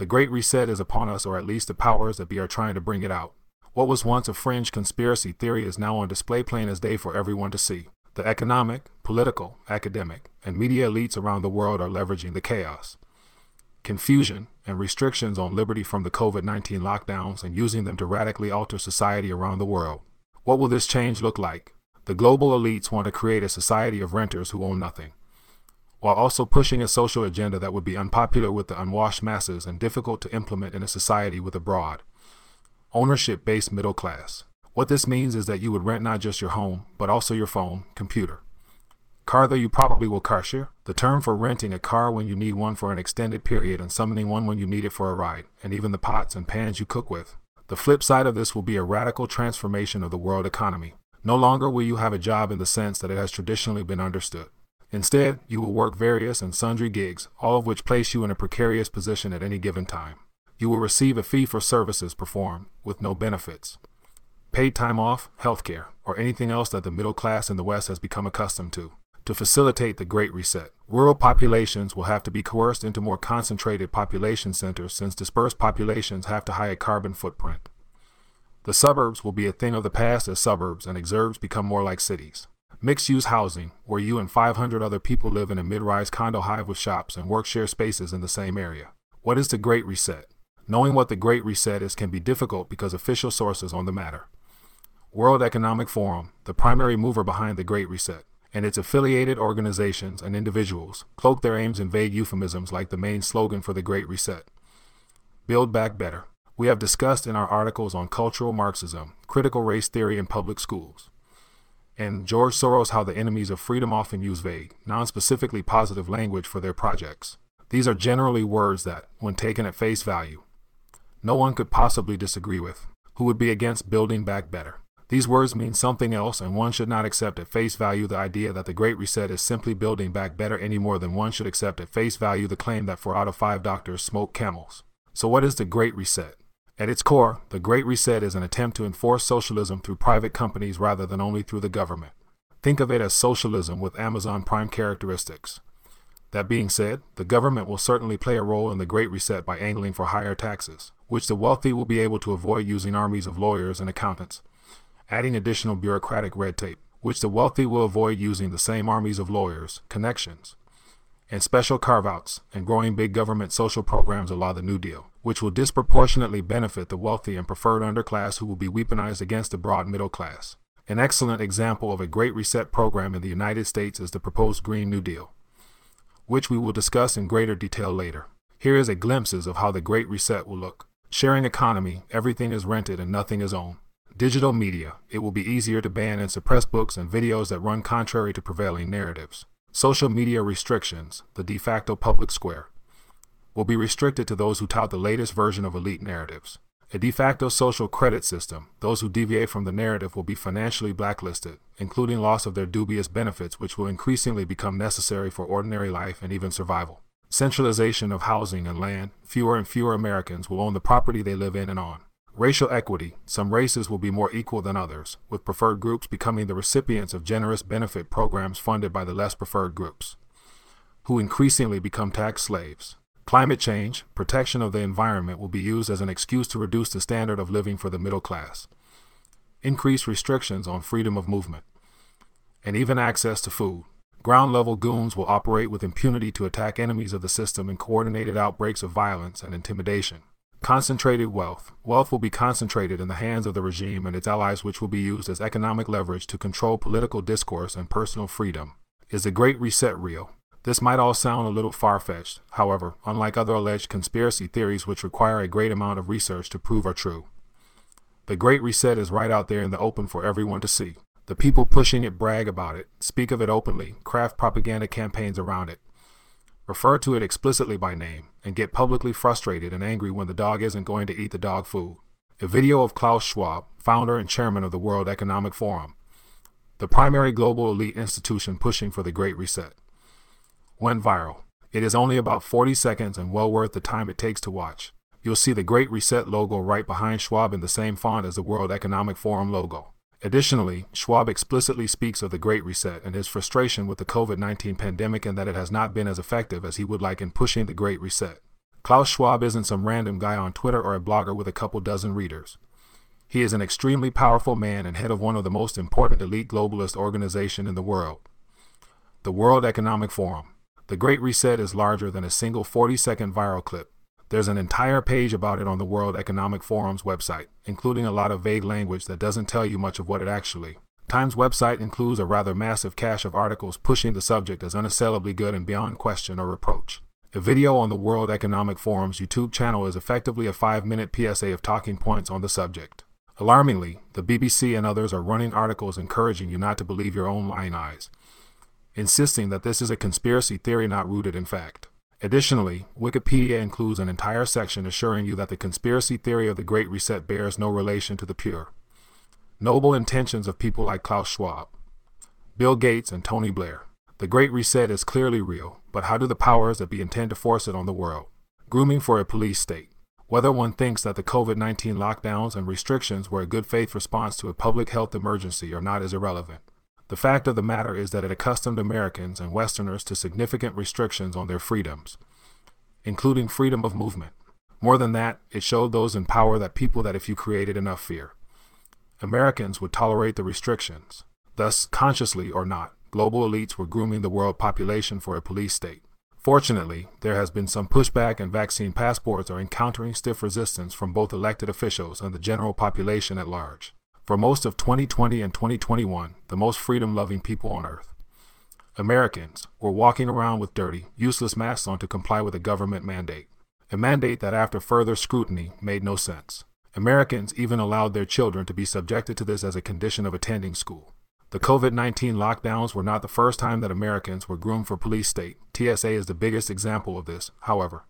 The Great Reset is upon us, or at least the powers that be are trying to bring it out. What was once a fringe conspiracy theory is now on display plain as day for everyone to see. The economic, political, academic, and media elites around the world are leveraging the chaos, confusion, and restrictions on liberty from the COVID 19 lockdowns and using them to radically alter society around the world. What will this change look like? The global elites want to create a society of renters who own nothing, while also pushing a social agenda that would be unpopular with the unwashed masses and difficult to implement in a society with a broad, ownership based middle class. What this means is that you would rent not just your home, but also your phone, computer. Car, though you probably will car share. The term for renting a car when you need one for an extended period and summoning one when you need it for a ride, and even the pots and pans you cook with. The flip side of this will be a radical transformation of the world economy. No longer will you have a job in the sense that it has traditionally been understood. Instead, you will work various and sundry gigs, all of which place you in a precarious position at any given time. You will receive a fee for services performed, with no benefits. Paid time off, health care, or anything else that the middle class in the West has become accustomed to. To facilitate the Great Reset, rural populations will have to be coerced into more concentrated population centers since dispersed populations have to high a carbon footprint. The suburbs will be a thing of the past as suburbs and exurbs become more like cities. Mixed use housing, where you and 500 other people live in a mid rise condo hive with shops and work share spaces in the same area. What is the Great Reset? Knowing what the Great Reset is can be difficult because official sources on the matter. World Economic Forum, the primary mover behind the Great Reset, and its affiliated organizations and individuals cloak their aims in vague euphemisms like the main slogan for the Great Reset Build Back Better. We have discussed in our articles on cultural Marxism, critical race theory in public schools, and George Soros how the enemies of freedom often use vague, non-specifically positive language for their projects. These are generally words that, when taken at face value, no one could possibly disagree with, who would be against building back better. These words mean something else, and one should not accept at face value the idea that the Great Reset is simply building back better any more than one should accept at face value the claim that four out of five doctors smoke camels. So, what is the Great Reset? At its core, the Great Reset is an attempt to enforce socialism through private companies rather than only through the government. Think of it as socialism with Amazon Prime characteristics. That being said, the government will certainly play a role in the Great Reset by angling for higher taxes, which the wealthy will be able to avoid using armies of lawyers and accountants, adding additional bureaucratic red tape, which the wealthy will avoid using the same armies of lawyers, connections, and special carve outs and growing big government social programs allow the New Deal, which will disproportionately benefit the wealthy and preferred underclass who will be weaponized against the broad middle class. An excellent example of a Great Reset program in the United States is the proposed Green New Deal, which we will discuss in greater detail later. Here is a glimpses of how the Great Reset will look. Sharing economy, everything is rented and nothing is owned. Digital media, it will be easier to ban and suppress books and videos that run contrary to prevailing narratives. Social media restrictions, the de facto public square, will be restricted to those who tout the latest version of elite narratives. A de facto social credit system, those who deviate from the narrative will be financially blacklisted, including loss of their dubious benefits, which will increasingly become necessary for ordinary life and even survival. Centralization of housing and land, fewer and fewer Americans will own the property they live in and on. Racial equity. Some races will be more equal than others, with preferred groups becoming the recipients of generous benefit programs funded by the less preferred groups, who increasingly become tax slaves. Climate change, protection of the environment will be used as an excuse to reduce the standard of living for the middle class. Increased restrictions on freedom of movement, and even access to food. Ground level goons will operate with impunity to attack enemies of the system in coordinated outbreaks of violence and intimidation. Concentrated wealth. Wealth will be concentrated in the hands of the regime and its allies, which will be used as economic leverage to control political discourse and personal freedom. Is the Great Reset real? This might all sound a little far fetched, however, unlike other alleged conspiracy theories which require a great amount of research to prove are true. The Great Reset is right out there in the open for everyone to see. The people pushing it brag about it, speak of it openly, craft propaganda campaigns around it refer to it explicitly by name, and get publicly frustrated and angry when the dog isn't going to eat the dog food. A video of Klaus Schwab, founder and chairman of the World Economic Forum, the primary global elite institution pushing for the Great Reset, went viral. It is only about 40 seconds and well worth the time it takes to watch. You'll see the Great Reset logo right behind Schwab in the same font as the World Economic Forum logo. Additionally, Schwab explicitly speaks of the Great Reset and his frustration with the COVID 19 pandemic and that it has not been as effective as he would like in pushing the Great Reset. Klaus Schwab isn't some random guy on Twitter or a blogger with a couple dozen readers. He is an extremely powerful man and head of one of the most important elite globalist organizations in the world, the World Economic Forum. The Great Reset is larger than a single 40 second viral clip. There's an entire page about it on the World Economic Forum's website, including a lot of vague language that doesn't tell you much of what it actually. Time's website includes a rather massive cache of articles pushing the subject as unassailably good and beyond question or reproach. A video on the World Economic Forum's YouTube channel is effectively a five minute PSA of talking points on the subject. Alarmingly, the BBC and others are running articles encouraging you not to believe your own lying eyes insisting that this is a conspiracy theory not rooted in fact. Additionally, Wikipedia includes an entire section assuring you that the conspiracy theory of the Great Reset bears no relation to the pure, noble intentions of people like Klaus Schwab, Bill Gates, and Tony Blair. The Great Reset is clearly real, but how do the powers that be intend to force it on the world? Grooming for a police state. Whether one thinks that the COVID 19 lockdowns and restrictions were a good faith response to a public health emergency or not is irrelevant. The fact of the matter is that it accustomed Americans and Westerners to significant restrictions on their freedoms, including freedom of movement. More than that, it showed those in power that people that if you created enough fear, Americans would tolerate the restrictions. Thus, consciously or not, global elites were grooming the world population for a police state. Fortunately, there has been some pushback and vaccine passports are encountering stiff resistance from both elected officials and the general population at large for most of 2020 and 2021, the most freedom loving people on earth. Americans were walking around with dirty, useless masks on to comply with a government mandate, a mandate that, after further scrutiny, made no sense. Americans even allowed their children to be subjected to this as a condition of attending school. The COVID 19 lockdowns were not the first time that Americans were groomed for police state. TSA is the biggest example of this, however.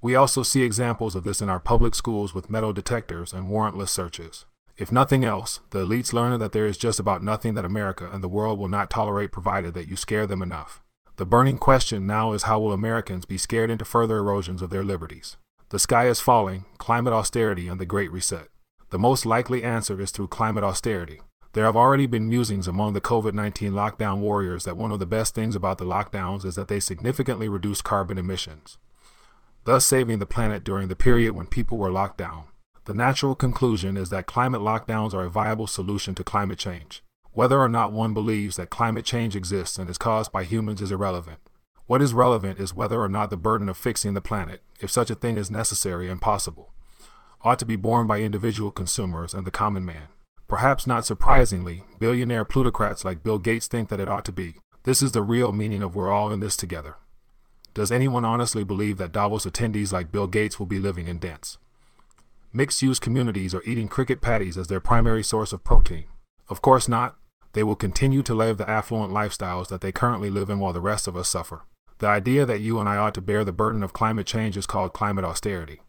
We also see examples of this in our public schools with metal detectors and warrantless searches. If nothing else, the elites learn that there is just about nothing that America and the world will not tolerate provided that you scare them enough. The burning question now is how will Americans be scared into further erosions of their liberties? The sky is falling, climate austerity, and the Great Reset. The most likely answer is through climate austerity. There have already been musings among the COVID 19 lockdown warriors that one of the best things about the lockdowns is that they significantly reduce carbon emissions, thus saving the planet during the period when people were locked down. The natural conclusion is that climate lockdowns are a viable solution to climate change. Whether or not one believes that climate change exists and is caused by humans is irrelevant. What is relevant is whether or not the burden of fixing the planet, if such a thing is necessary and possible, ought to be borne by individual consumers and the common man. Perhaps not surprisingly, billionaire plutocrats like Bill Gates think that it ought to be. This is the real meaning of we're all in this together. Does anyone honestly believe that Davos attendees like Bill Gates will be living in dents? Mixed use communities are eating cricket patties as their primary source of protein. Of course not. They will continue to live the affluent lifestyles that they currently live in while the rest of us suffer. The idea that you and I ought to bear the burden of climate change is called climate austerity.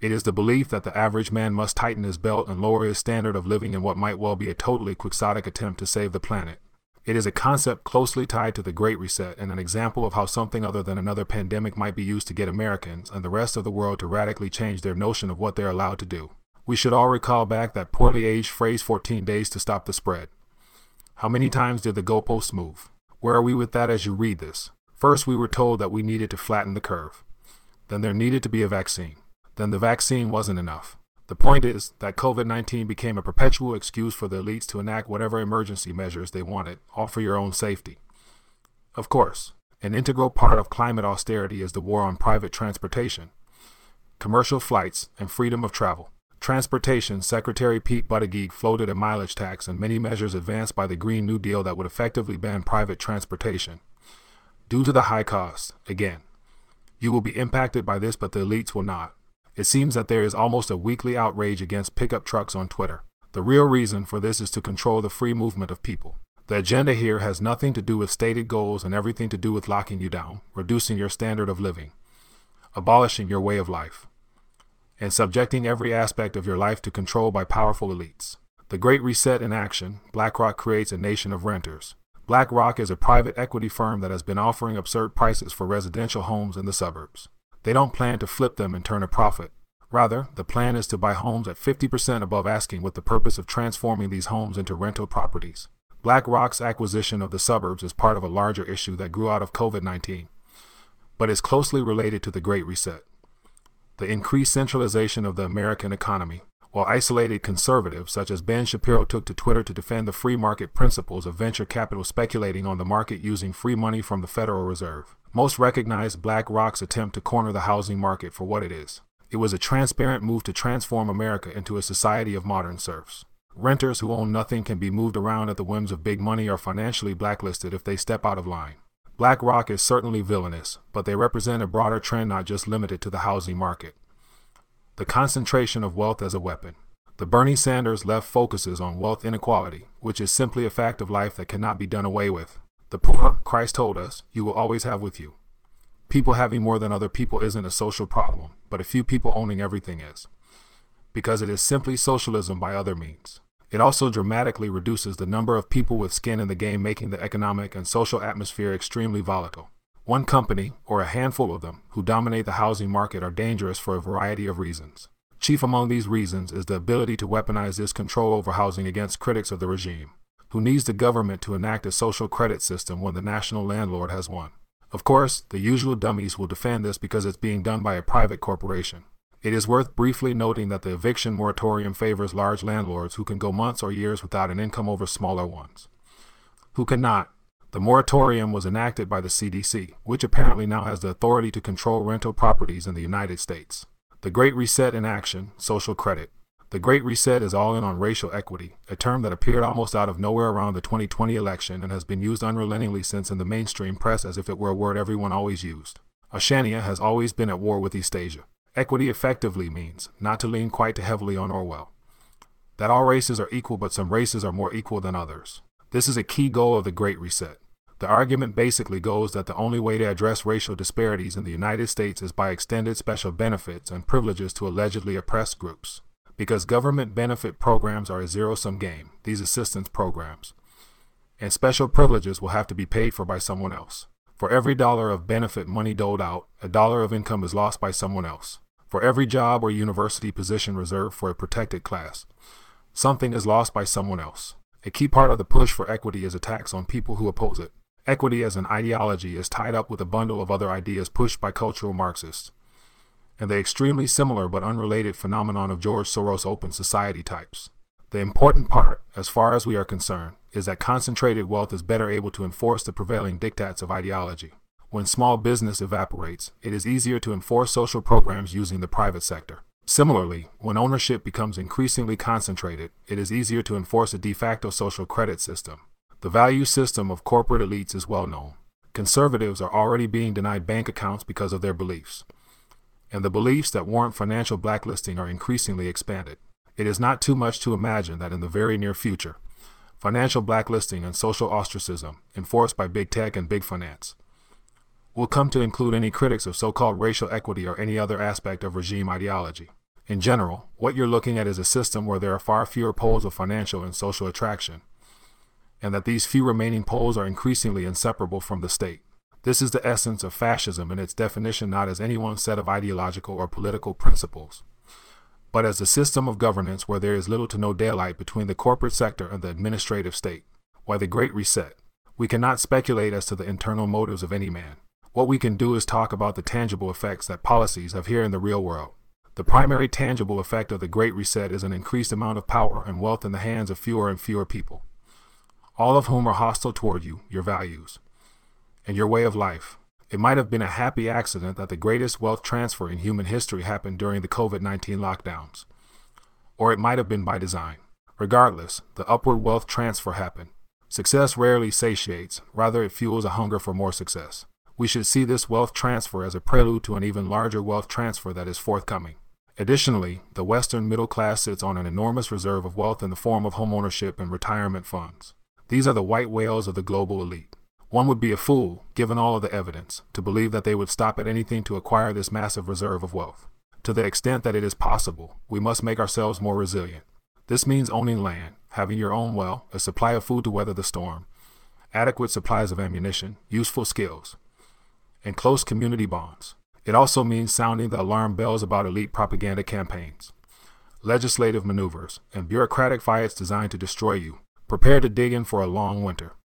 It is the belief that the average man must tighten his belt and lower his standard of living in what might well be a totally quixotic attempt to save the planet. It is a concept closely tied to the Great Reset and an example of how something other than another pandemic might be used to get Americans and the rest of the world to radically change their notion of what they're allowed to do. We should all recall back that poorly aged phrase 14 days to stop the spread. How many times did the goalposts move? Where are we with that as you read this? First, we were told that we needed to flatten the curve. Then there needed to be a vaccine. Then the vaccine wasn't enough. The point is that COVID 19 became a perpetual excuse for the elites to enact whatever emergency measures they wanted, all for your own safety. Of course, an integral part of climate austerity is the war on private transportation, commercial flights, and freedom of travel. Transportation Secretary Pete Buttigieg floated a mileage tax and many measures advanced by the Green New Deal that would effectively ban private transportation. Due to the high cost, again, you will be impacted by this, but the elites will not. It seems that there is almost a weekly outrage against pickup trucks on Twitter. The real reason for this is to control the free movement of people. The agenda here has nothing to do with stated goals and everything to do with locking you down, reducing your standard of living, abolishing your way of life, and subjecting every aspect of your life to control by powerful elites. The Great Reset in action, BlackRock creates a nation of renters. BlackRock is a private equity firm that has been offering absurd prices for residential homes in the suburbs. They don't plan to flip them and turn a profit. Rather, the plan is to buy homes at 50% above asking with the purpose of transforming these homes into rental properties. BlackRock's acquisition of the suburbs is part of a larger issue that grew out of COVID 19. but is closely related to the Great Reset. The increased centralization of the American economy, while isolated conservatives such as Ben Shapiro took to Twitter to defend the free market principles of venture capital speculating on the market using free money from the Federal Reserve. Most recognized BlackRock's attempt to corner the housing market for what it is. It was a transparent move to transform America into a society of modern serfs. Renters who own nothing can be moved around at the whims of big money or financially blacklisted if they step out of line. BlackRock is certainly villainous, but they represent a broader trend not just limited to the housing market. The concentration of wealth as a weapon. The Bernie Sanders left focuses on wealth inequality, which is simply a fact of life that cannot be done away with. The poor, Christ told us, you will always have with you. People having more than other people isn't a social problem, but a few people owning everything is. Because it is simply socialism by other means. It also dramatically reduces the number of people with skin in the game, making the economic and social atmosphere extremely volatile. One company, or a handful of them, who dominate the housing market are dangerous for a variety of reasons. Chief among these reasons is the ability to weaponize this control over housing against critics of the regime, who needs the government to enact a social credit system when the national landlord has one. Of course, the usual dummies will defend this because it's being done by a private corporation. It is worth briefly noting that the eviction moratorium favors large landlords who can go months or years without an income over smaller ones. Who cannot. The moratorium was enacted by the CDC, which apparently now has the authority to control rental properties in the United States. The Great Reset in action, social credit. The Great Reset is all in on racial equity, a term that appeared almost out of nowhere around the 2020 election and has been used unrelentingly since in the mainstream press as if it were a word everyone always used. Oceania has always been at war with Eastasia. Equity effectively means not to lean quite too heavily on Orwell. That all races are equal, but some races are more equal than others. This is a key goal of the Great Reset. The argument basically goes that the only way to address racial disparities in the United States is by extended special benefits and privileges to allegedly oppressed groups. Because government benefit programs are a zero sum game, these assistance programs, and special privileges will have to be paid for by someone else. For every dollar of benefit money doled out, a dollar of income is lost by someone else. For every job or university position reserved for a protected class, something is lost by someone else. A key part of the push for equity is attacks on people who oppose it. Equity as an ideology is tied up with a bundle of other ideas pushed by cultural Marxists, and the extremely similar but unrelated phenomenon of George Soros' open society types. The important part, as far as we are concerned, is that concentrated wealth is better able to enforce the prevailing diktats of ideology. When small business evaporates, it is easier to enforce social programs using the private sector. Similarly, when ownership becomes increasingly concentrated, it is easier to enforce a de facto social credit system. The value system of corporate elites is well known. Conservatives are already being denied bank accounts because of their beliefs. And the beliefs that warrant financial blacklisting are increasingly expanded. It is not too much to imagine that in the very near future, financial blacklisting and social ostracism, enforced by big tech and big finance, will come to include any critics of so called racial equity or any other aspect of regime ideology. In general, what you're looking at is a system where there are far fewer poles of financial and social attraction, and that these few remaining poles are increasingly inseparable from the state. This is the essence of fascism in its definition not as any one set of ideological or political principles, but as a system of governance where there is little to no daylight between the corporate sector and the administrative state. Why the Great Reset? We cannot speculate as to the internal motives of any man. What we can do is talk about the tangible effects that policies have here in the real world. The primary tangible effect of the Great Reset is an increased amount of power and wealth in the hands of fewer and fewer people, all of whom are hostile toward you, your values, and your way of life. It might have been a happy accident that the greatest wealth transfer in human history happened during the COVID 19 lockdowns. Or it might have been by design. Regardless, the upward wealth transfer happened. Success rarely satiates, rather, it fuels a hunger for more success. We should see this wealth transfer as a prelude to an even larger wealth transfer that is forthcoming. Additionally, the Western middle class sits on an enormous reserve of wealth in the form of homeownership and retirement funds. These are the white whales of the global elite. One would be a fool, given all of the evidence, to believe that they would stop at anything to acquire this massive reserve of wealth. To the extent that it is possible, we must make ourselves more resilient. This means owning land, having your own well, a supply of food to weather the storm, adequate supplies of ammunition, useful skills, and close community bonds. It also means sounding the alarm bells about elite propaganda campaigns, legislative maneuvers, and bureaucratic fights designed to destroy you. Prepare to dig in for a long winter.